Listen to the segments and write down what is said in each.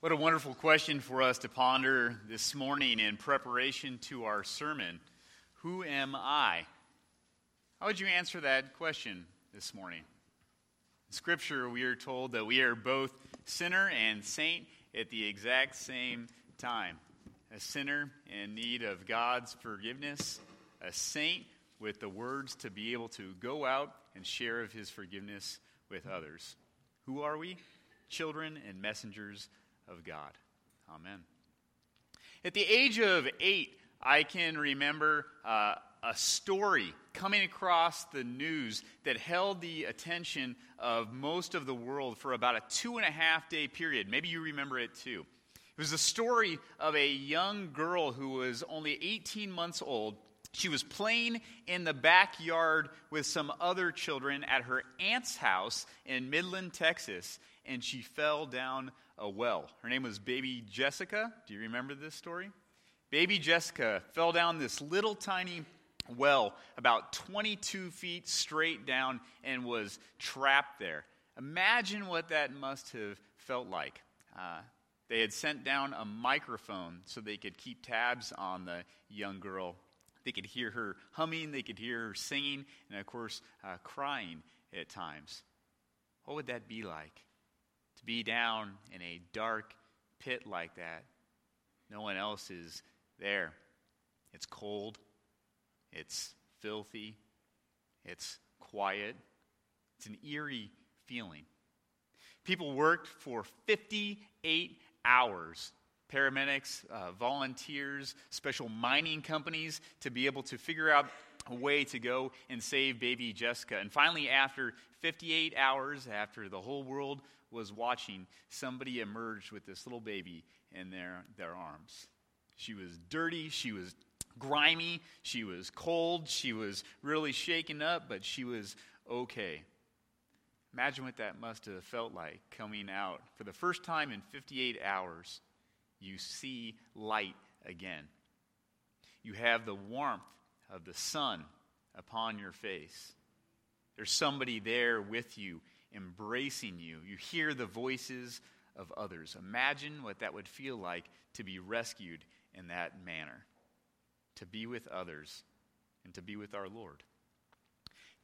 What a wonderful question for us to ponder this morning in preparation to our sermon. Who am I? How would you answer that question this morning? In Scripture, we are told that we are both sinner and saint at the exact same time. A sinner in need of God's forgiveness, a saint with the words to be able to go out and share of his forgiveness with others. Who are we? Children and messengers of God. Amen. At the age of eight, I can remember uh, a story coming across the news that held the attention of most of the world for about a two and a half day period. Maybe you remember it too. It was the story of a young girl who was only 18 months old. She was playing in the backyard with some other children at her aunt's house in Midland, Texas, and she fell down a well. Her name was Baby Jessica. Do you remember this story? Baby Jessica fell down this little tiny well about 22 feet straight down and was trapped there. Imagine what that must have felt like. Uh, they had sent down a microphone so they could keep tabs on the young girl. They could hear her humming, they could hear her singing, and of course, uh, crying at times. What would that be like? Be down in a dark pit like that. No one else is there. It's cold, it's filthy, it's quiet, it's an eerie feeling. People worked for 58 hours paramedics, uh, volunteers, special mining companies to be able to figure out way to go and save baby Jessica. And finally, after 58 hours, after the whole world was watching, somebody emerged with this little baby in their, their arms. She was dirty, she was grimy, she was cold, she was really shaken up, but she was okay. Imagine what that must have felt like coming out. For the first time in 58 hours, you see light again. You have the warmth of the sun upon your face. There's somebody there with you, embracing you. You hear the voices of others. Imagine what that would feel like to be rescued in that manner, to be with others, and to be with our Lord.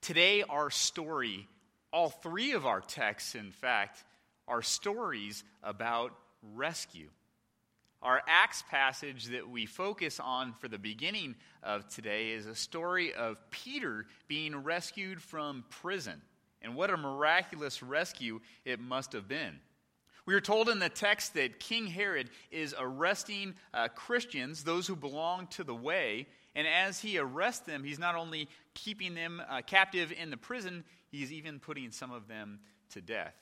Today, our story, all three of our texts, in fact, are stories about rescue. Our Acts passage that we focus on for the beginning of today is a story of Peter being rescued from prison. And what a miraculous rescue it must have been. We are told in the text that King Herod is arresting uh, Christians, those who belong to the way, and as he arrests them, he's not only keeping them uh, captive in the prison, he's even putting some of them to death.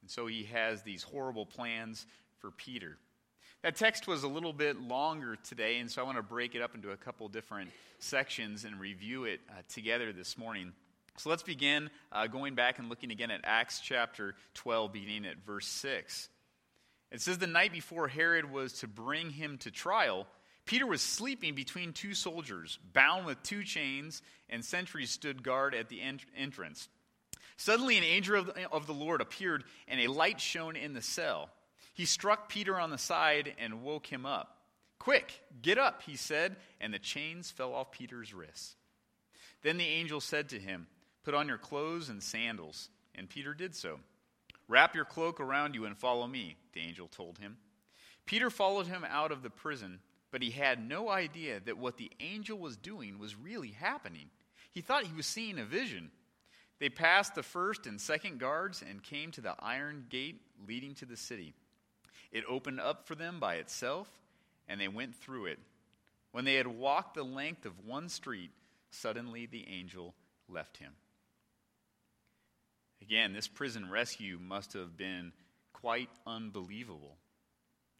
And so he has these horrible plans for Peter. That text was a little bit longer today, and so I want to break it up into a couple different sections and review it uh, together this morning. So let's begin uh, going back and looking again at Acts chapter 12, beginning at verse 6. It says, The night before Herod was to bring him to trial, Peter was sleeping between two soldiers, bound with two chains, and sentries stood guard at the ent- entrance. Suddenly, an angel of the, of the Lord appeared, and a light shone in the cell. He struck Peter on the side and woke him up. Quick, get up, he said, and the chains fell off Peter's wrists. Then the angel said to him, Put on your clothes and sandals. And Peter did so. Wrap your cloak around you and follow me, the angel told him. Peter followed him out of the prison, but he had no idea that what the angel was doing was really happening. He thought he was seeing a vision. They passed the first and second guards and came to the iron gate leading to the city. It opened up for them by itself, and they went through it. When they had walked the length of one street, suddenly the angel left him. Again, this prison rescue must have been quite unbelievable.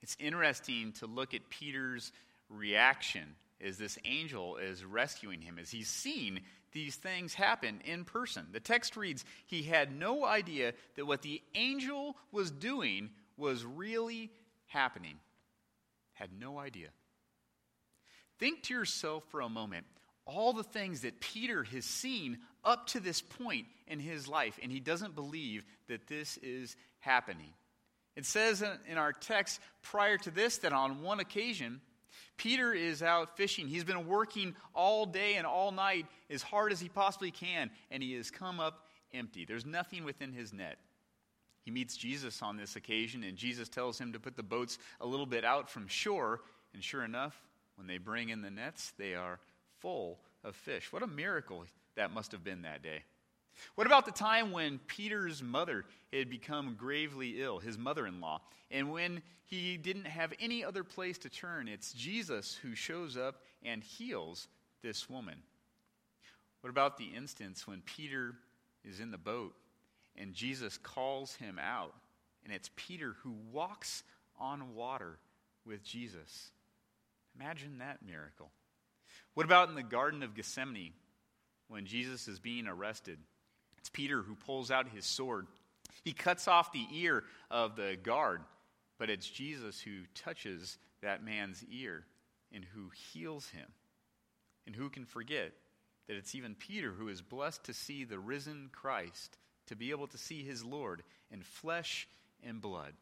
It's interesting to look at Peter's reaction as this angel is rescuing him, as he's seen these things happen in person. The text reads, He had no idea that what the angel was doing was really happening. Had no idea. Think to yourself for a moment all the things that Peter has seen up to this point in his life, and he doesn't believe that this is happening. It says in our text prior to this that on one occasion, Peter is out fishing. He's been working all day and all night as hard as he possibly can, and he has come up empty. There's nothing within his net. He meets Jesus on this occasion, and Jesus tells him to put the boats a little bit out from shore. And sure enough, when they bring in the nets, they are full of fish. What a miracle that must have been that day. What about the time when Peter's mother had become gravely ill, his mother in law, and when he didn't have any other place to turn? It's Jesus who shows up and heals this woman. What about the instance when Peter is in the boat and Jesus calls him out, and it's Peter who walks on water with Jesus? Imagine that miracle. What about in the Garden of Gethsemane when Jesus is being arrested? It's Peter who pulls out his sword. He cuts off the ear of the guard, but it's Jesus who touches that man's ear and who heals him. And who can forget that it's even Peter who is blessed to see the risen Christ, to be able to see his Lord in flesh and blood.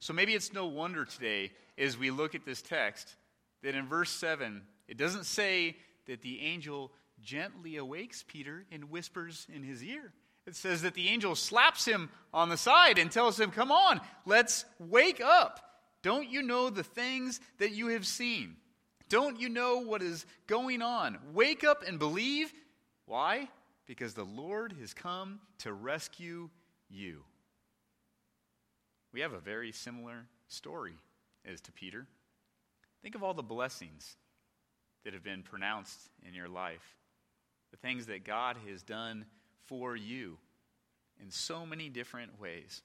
So maybe it's no wonder today, as we look at this text, that in verse 7, it doesn't say that the angel gently awakes Peter and whispers in his ear. It says that the angel slaps him on the side and tells him, Come on, let's wake up. Don't you know the things that you have seen? Don't you know what is going on? Wake up and believe. Why? Because the Lord has come to rescue you. We have a very similar story as to Peter. Think of all the blessings that have been pronounced in your life the things that God has done for you in so many different ways.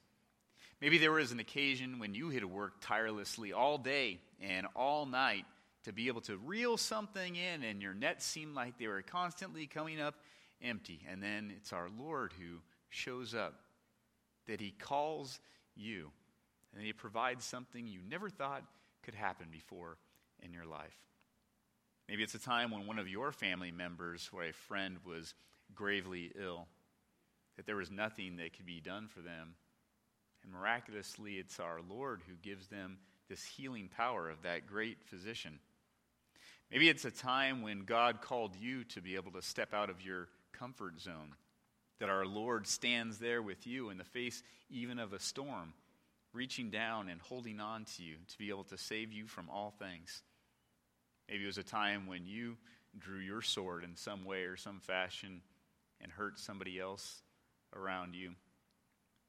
Maybe there was an occasion when you had worked tirelessly all day and all night to be able to reel something in, and your nets seemed like they were constantly coming up empty. And then it's our Lord who shows up, that He calls you, and He provides something you never thought could happen before in your life. Maybe it's a time when one of your family members or a friend was gravely ill, that there was nothing that could be done for them. And miraculously, it's our Lord who gives them this healing power of that great physician. Maybe it's a time when God called you to be able to step out of your comfort zone, that our Lord stands there with you in the face even of a storm, reaching down and holding on to you to be able to save you from all things. Maybe it was a time when you drew your sword in some way or some fashion and hurt somebody else around you.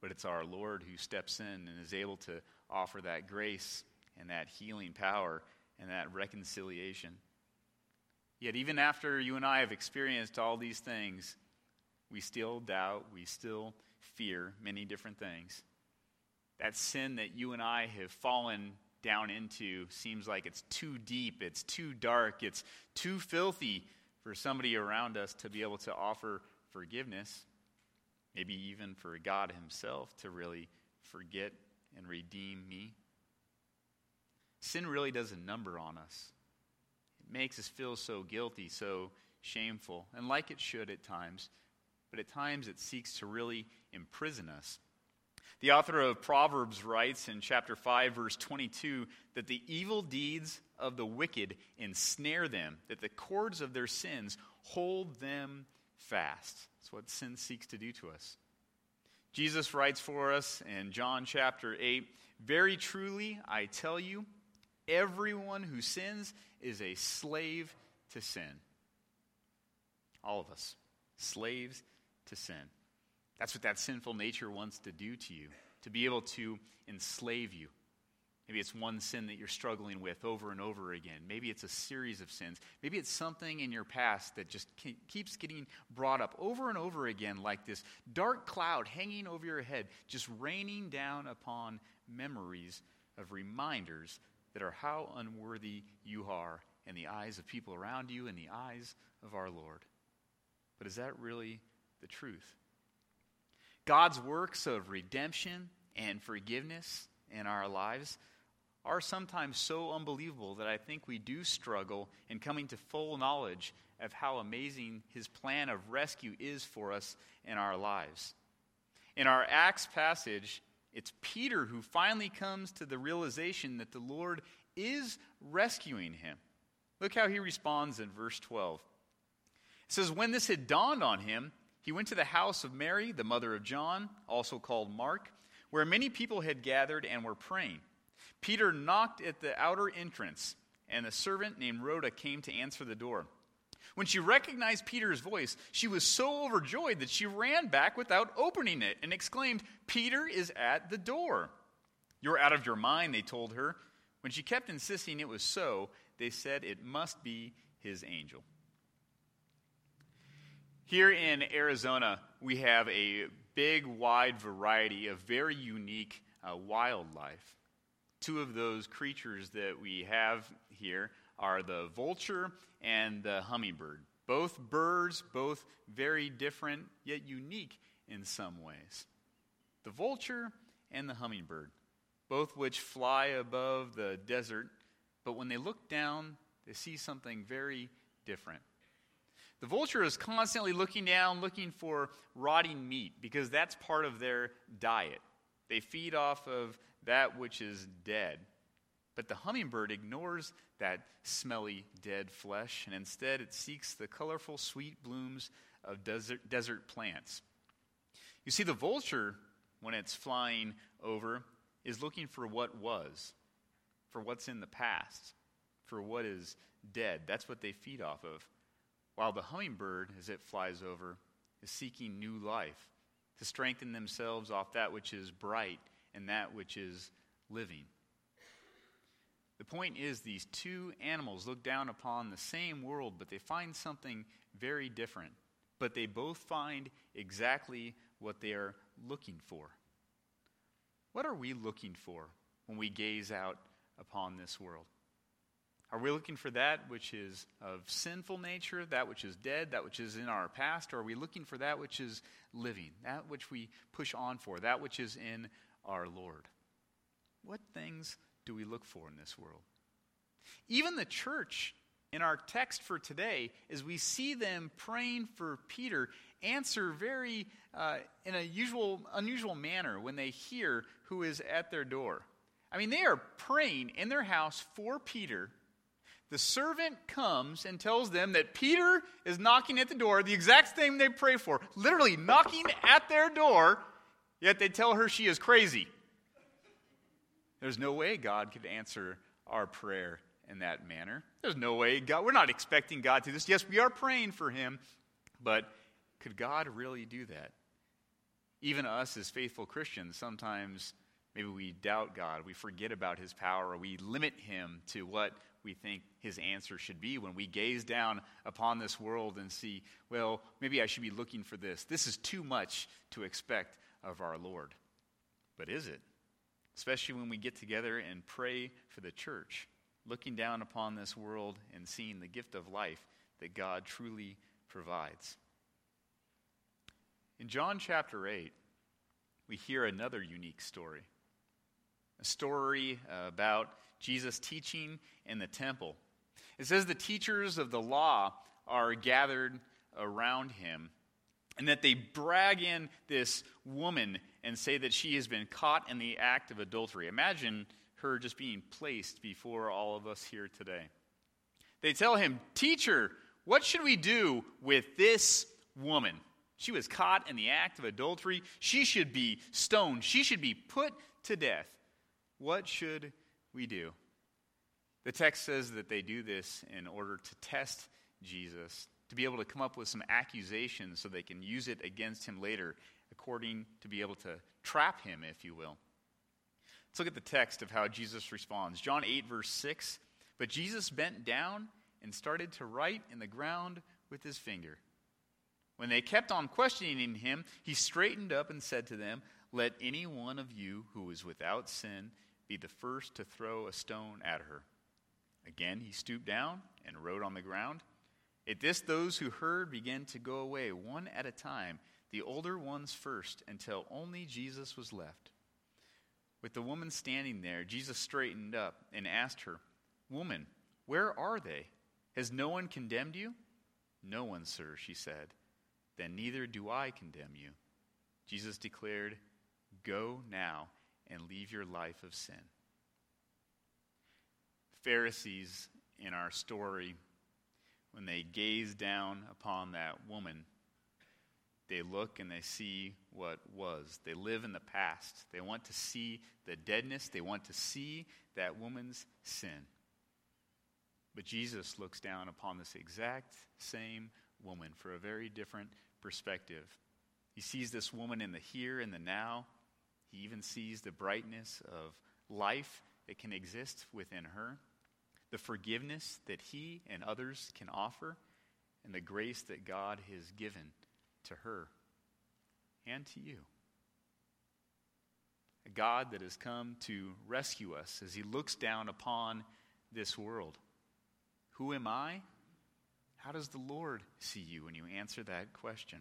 But it's our Lord who steps in and is able to offer that grace and that healing power and that reconciliation. Yet, even after you and I have experienced all these things, we still doubt, we still fear many different things. That sin that you and I have fallen down into seems like it's too deep, it's too dark, it's too filthy for somebody around us to be able to offer forgiveness, maybe even for God Himself to really forget and redeem me. Sin really does a number on us. Makes us feel so guilty, so shameful, and like it should at times, but at times it seeks to really imprison us. The author of Proverbs writes in chapter 5, verse 22, that the evil deeds of the wicked ensnare them, that the cords of their sins hold them fast. That's what sin seeks to do to us. Jesus writes for us in John chapter 8 Very truly, I tell you, everyone who sins is a slave to sin. All of us, slaves to sin. That's what that sinful nature wants to do to you, to be able to enslave you. Maybe it's one sin that you're struggling with over and over again. Maybe it's a series of sins. Maybe it's something in your past that just keeps getting brought up over and over again, like this dark cloud hanging over your head, just raining down upon memories of reminders that are how unworthy you are in the eyes of people around you, in the eyes of our Lord. But is that really the truth? God's works of redemption and forgiveness in our lives are sometimes so unbelievable that I think we do struggle in coming to full knowledge of how amazing his plan of rescue is for us in our lives. In our Acts passage, It's Peter who finally comes to the realization that the Lord is rescuing him. Look how he responds in verse 12. It says, When this had dawned on him, he went to the house of Mary, the mother of John, also called Mark, where many people had gathered and were praying. Peter knocked at the outer entrance, and a servant named Rhoda came to answer the door. When she recognized Peter's voice, she was so overjoyed that she ran back without opening it and exclaimed, Peter is at the door. You're out of your mind, they told her. When she kept insisting it was so, they said it must be his angel. Here in Arizona, we have a big, wide variety of very unique uh, wildlife. Two of those creatures that we have here are the vulture and the hummingbird. Both birds, both very different, yet unique in some ways. The vulture and the hummingbird, both which fly above the desert, but when they look down, they see something very different. The vulture is constantly looking down, looking for rotting meat, because that's part of their diet. They feed off of that which is dead. But the hummingbird ignores that smelly dead flesh, and instead it seeks the colorful, sweet blooms of desert, desert plants. You see, the vulture, when it's flying over, is looking for what was, for what's in the past, for what is dead. That's what they feed off of. While the hummingbird, as it flies over, is seeking new life to strengthen themselves off that which is bright and that which is living. The point is, these two animals look down upon the same world, but they find something very different. But they both find exactly what they are looking for. What are we looking for when we gaze out upon this world? Are we looking for that which is of sinful nature, that which is dead, that which is in our past, or are we looking for that which is living, that which we push on for, that which is in our Lord? What things do we look for in this world? Even the church in our text for today, as we see them praying for Peter, answer very uh, in a usual, unusual manner when they hear who is at their door. I mean, they are praying in their house for Peter. The servant comes and tells them that Peter is knocking at the door, the exact thing they pray for, literally knocking at their door, yet they tell her she is crazy. There's no way God could answer our prayer in that manner. There's no way God, we're not expecting God to do this. Yes, we are praying for him, but could God really do that? Even us as faithful Christians, sometimes maybe we doubt God, we forget about his power, we limit him to what we think his answer should be when we gaze down upon this world and see, well, maybe I should be looking for this. This is too much to expect of our Lord. But is it? Especially when we get together and pray for the church, looking down upon this world and seeing the gift of life that God truly provides. In John chapter 8, we hear another unique story a story about Jesus teaching in the temple. It says the teachers of the law are gathered around him and that they brag in this woman and say that she has been caught in the act of adultery. Imagine her just being placed before all of us here today. They tell him, Teacher, what should we do with this woman? She was caught in the act of adultery. She should be stoned. She should be put to death. What should we do? The text says that they do this in order to test Jesus, to be able to come up with some accusations so they can use it against him later according to be able to trap him, if you will. Let's look at the text of how Jesus responds. John 8, verse 6. But Jesus bent down and started to write in the ground with his finger. When they kept on questioning him, he straightened up and said to them, Let any one of you who is without sin be the first to throw a stone at her. Again, he stooped down and wrote on the ground. At this, those who heard began to go away one at a time the older ones first, until only Jesus was left. With the woman standing there, Jesus straightened up and asked her, Woman, where are they? Has no one condemned you? No one, sir, she said. Then neither do I condemn you. Jesus declared, Go now and leave your life of sin. Pharisees in our story, when they gazed down upon that woman, they look and they see what was. They live in the past. They want to see the deadness, they want to see that woman's sin. But Jesus looks down upon this exact same woman for a very different perspective. He sees this woman in the here and the now. He even sees the brightness of life that can exist within her, the forgiveness that he and others can offer, and the grace that God has given to her and to you. A God that has come to rescue us as he looks down upon this world. Who am I? How does the Lord see you when you answer that question?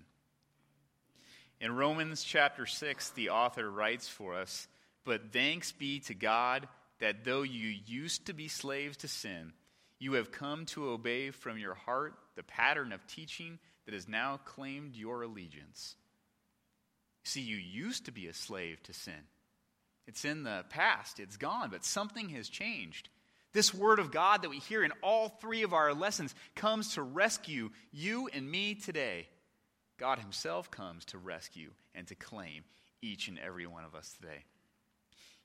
In Romans chapter 6, the author writes for us But thanks be to God that though you used to be slaves to sin, you have come to obey from your heart the pattern of teaching that has now claimed your allegiance. See, you used to be a slave to sin. It's in the past, it's gone, but something has changed. This word of God that we hear in all three of our lessons comes to rescue you and me today. God Himself comes to rescue and to claim each and every one of us today.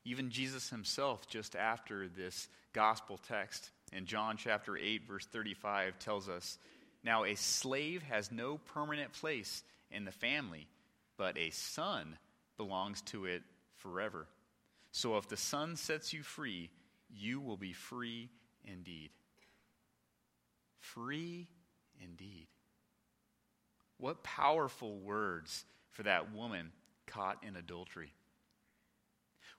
Even Jesus Himself, just after this gospel text in John chapter 8, verse 35, tells us Now a slave has no permanent place in the family, but a son belongs to it forever. So if the Son sets you free, you will be free indeed. Free indeed. What powerful words for that woman caught in adultery.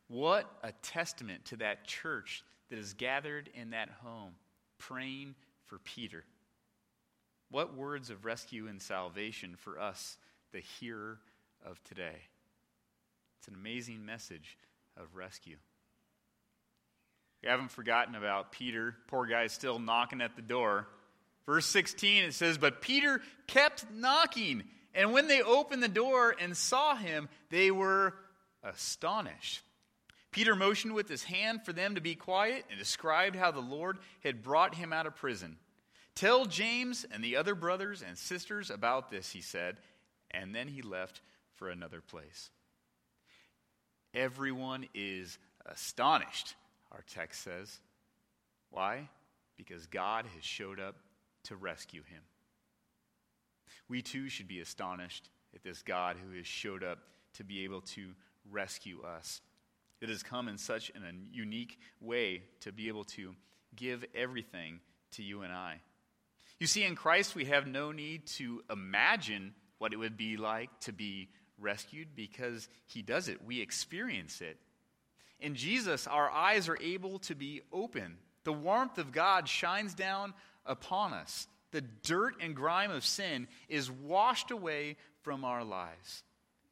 What a testament to that church that is gathered in that home praying for Peter. What words of rescue and salvation for us, the hearer of today. It's an amazing message of rescue. We haven't forgotten about Peter. Poor guy's still knocking at the door. Verse 16, it says, But Peter kept knocking. And when they opened the door and saw him, they were astonished. Peter motioned with his hand for them to be quiet and described how the Lord had brought him out of prison. Tell James and the other brothers and sisters about this, he said, and then he left for another place. Everyone is astonished our text says. Why? Because God has showed up to rescue him. We too should be astonished at this God who has showed up to be able to rescue us. It has come in such an, a unique way to be able to give everything to you and I. You see, in Christ, we have no need to imagine what it would be like to be rescued because He does it. We experience it. In Jesus, our eyes are able to be open. The warmth of God shines down upon us. The dirt and grime of sin is washed away from our lives.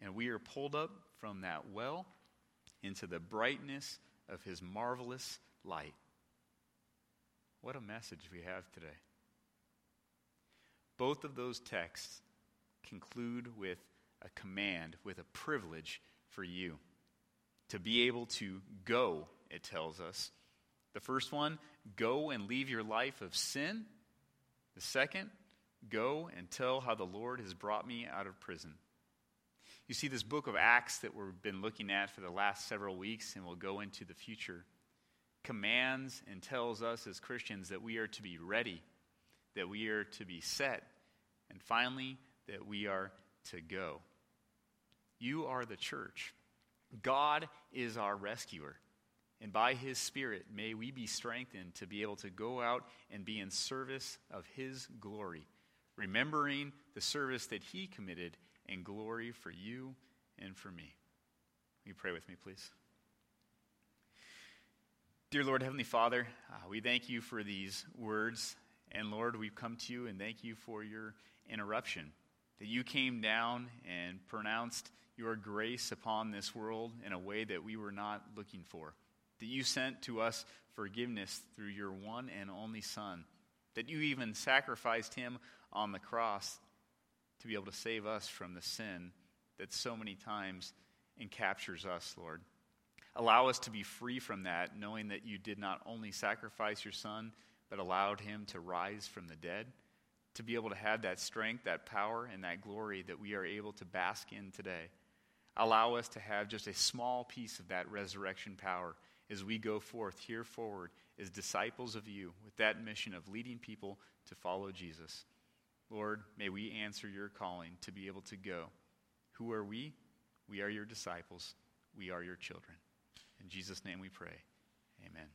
And we are pulled up from that well into the brightness of his marvelous light. What a message we have today. Both of those texts conclude with a command, with a privilege for you to be able to go, it tells us. The first one, go and leave your life of sin. The second, go and tell how the Lord has brought me out of prison. You see, this book of Acts that we've been looking at for the last several weeks and will go into the future commands and tells us as Christians that we are to be ready, that we are to be set, and finally, that we are to go. You are the church. God is our rescuer. And by his Spirit, may we be strengthened to be able to go out and be in service of his glory, remembering the service that he committed and glory for you and for me. Will you pray with me, please? Dear Lord, Heavenly Father, uh, we thank you for these words. And Lord, we've come to you and thank you for your interruption, that you came down and pronounced your grace upon this world in a way that we were not looking for. That you sent to us forgiveness through your one and only Son. That you even sacrificed him on the cross to be able to save us from the sin that so many times encaptures us, Lord. Allow us to be free from that, knowing that you did not only sacrifice your son, but allowed him to rise from the dead, to be able to have that strength, that power, and that glory that we are able to bask in today. Allow us to have just a small piece of that resurrection power as we go forth here forward as disciples of you with that mission of leading people to follow Jesus. Lord, may we answer your calling to be able to go. Who are we? We are your disciples. We are your children. In Jesus' name we pray. Amen.